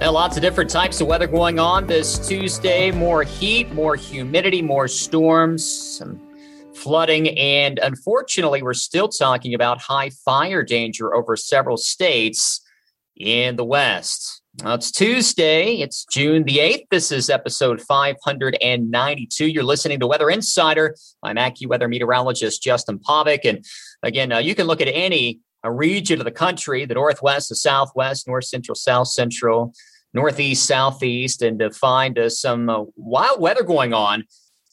And lots of different types of weather going on this Tuesday. More heat, more humidity, more storms, some flooding, and unfortunately, we're still talking about high fire danger over several states in the West. Now, it's Tuesday. It's June the 8th. This is episode 592. You're listening to Weather Insider. I'm AccuWeather meteorologist Justin Povick. And again, uh, you can look at any a region of the country, the Northwest, the Southwest, North Central, South Central, Northeast, Southeast, and to find uh, some uh, wild weather going on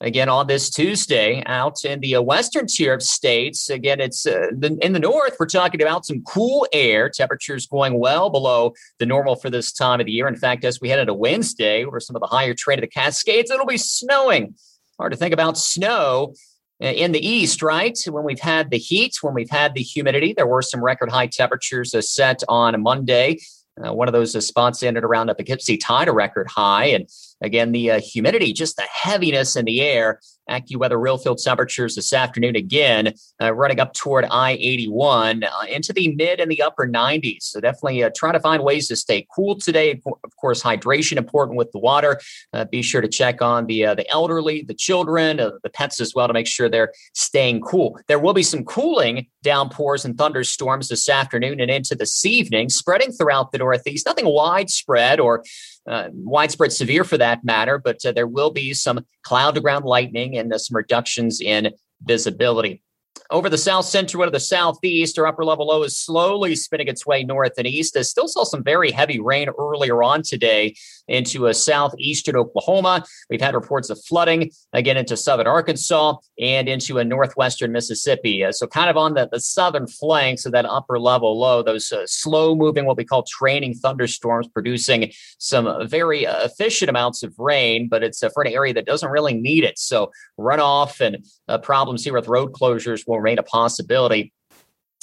again on this Tuesday out in the uh, western tier of states. Again, it's uh, the, in the north. We're talking about some cool air. Temperatures going well below the normal for this time of the year. In fact, as we head into Wednesday, over some of the higher trade of the Cascades, it'll be snowing. Hard to think about snow in the east, right? When we've had the heat, when we've had the humidity, there were some record high temperatures uh, set on Monday. Uh, one of those uh, spots ended around a Poughkeepsie tied a record high. And again, the uh, humidity, just the heaviness in the air AccuWeather RealFeel temperatures this afternoon again, uh, running up toward I 81 uh, into the mid and the upper 90s. So definitely uh, to find ways to stay cool today. Of course, hydration important with the water. Uh, be sure to check on the uh, the elderly, the children, uh, the pets as well to make sure they're staying cool. There will be some cooling downpours and thunderstorms this afternoon and into this evening, spreading throughout the Northeast. Nothing widespread or uh, widespread severe for that matter, but uh, there will be some cloud to ground lightning and uh, some reductions in visibility. Over the south central to the southeast, our upper level low is slowly spinning its way north and east. I still saw some very heavy rain earlier on today into a southeastern Oklahoma. We've had reports of flooding again into southern Arkansas and into a northwestern Mississippi. Uh, so, kind of on the, the southern flanks of that upper level low, those uh, slow moving, what we call training thunderstorms, producing some very uh, efficient amounts of rain, but it's uh, for an area that doesn't really need it. So, runoff and uh, problems here with road closures will remain a possibility.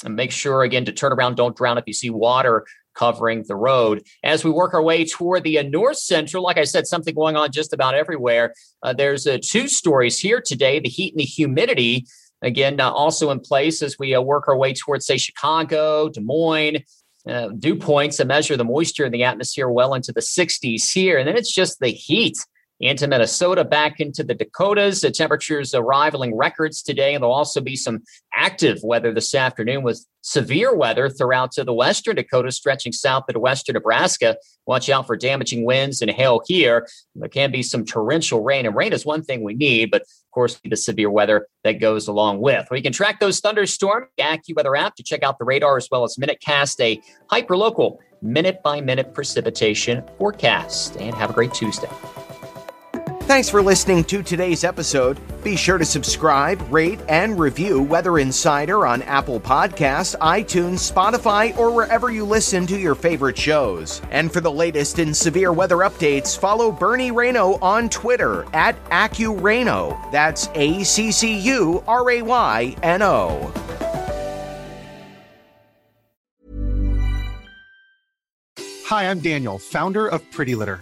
And make sure again to turn around, don't drown if you see water covering the road. As we work our way toward the uh, north central, like I said, something going on just about everywhere. Uh, there's uh, two stories here today the heat and the humidity. Again, uh, also in place as we uh, work our way towards, say, Chicago, Des Moines, uh, dew points to measure the moisture in the atmosphere well into the 60s here. And then it's just the heat into Minnesota, back into the Dakotas. The temperatures are rivaling records today, and there'll also be some active weather this afternoon with severe weather throughout to the western Dakotas, stretching south into western Nebraska. Watch out for damaging winds and hail here. There can be some torrential rain, and rain is one thing we need, but of course, the severe weather that goes along with. We can track those thunderstorms, AccuWeather app to check out the radar as well as MinuteCast, a hyper-local minute by minute precipitation forecast. And have a great Tuesday. Thanks for listening to today's episode. Be sure to subscribe, rate, and review Weather Insider on Apple Podcasts, iTunes, Spotify, or wherever you listen to your favorite shows. And for the latest in severe weather updates, follow Bernie Rayno on Twitter at AccuRayno. That's A C C U R A Y N O. Hi, I'm Daniel, founder of Pretty Litter.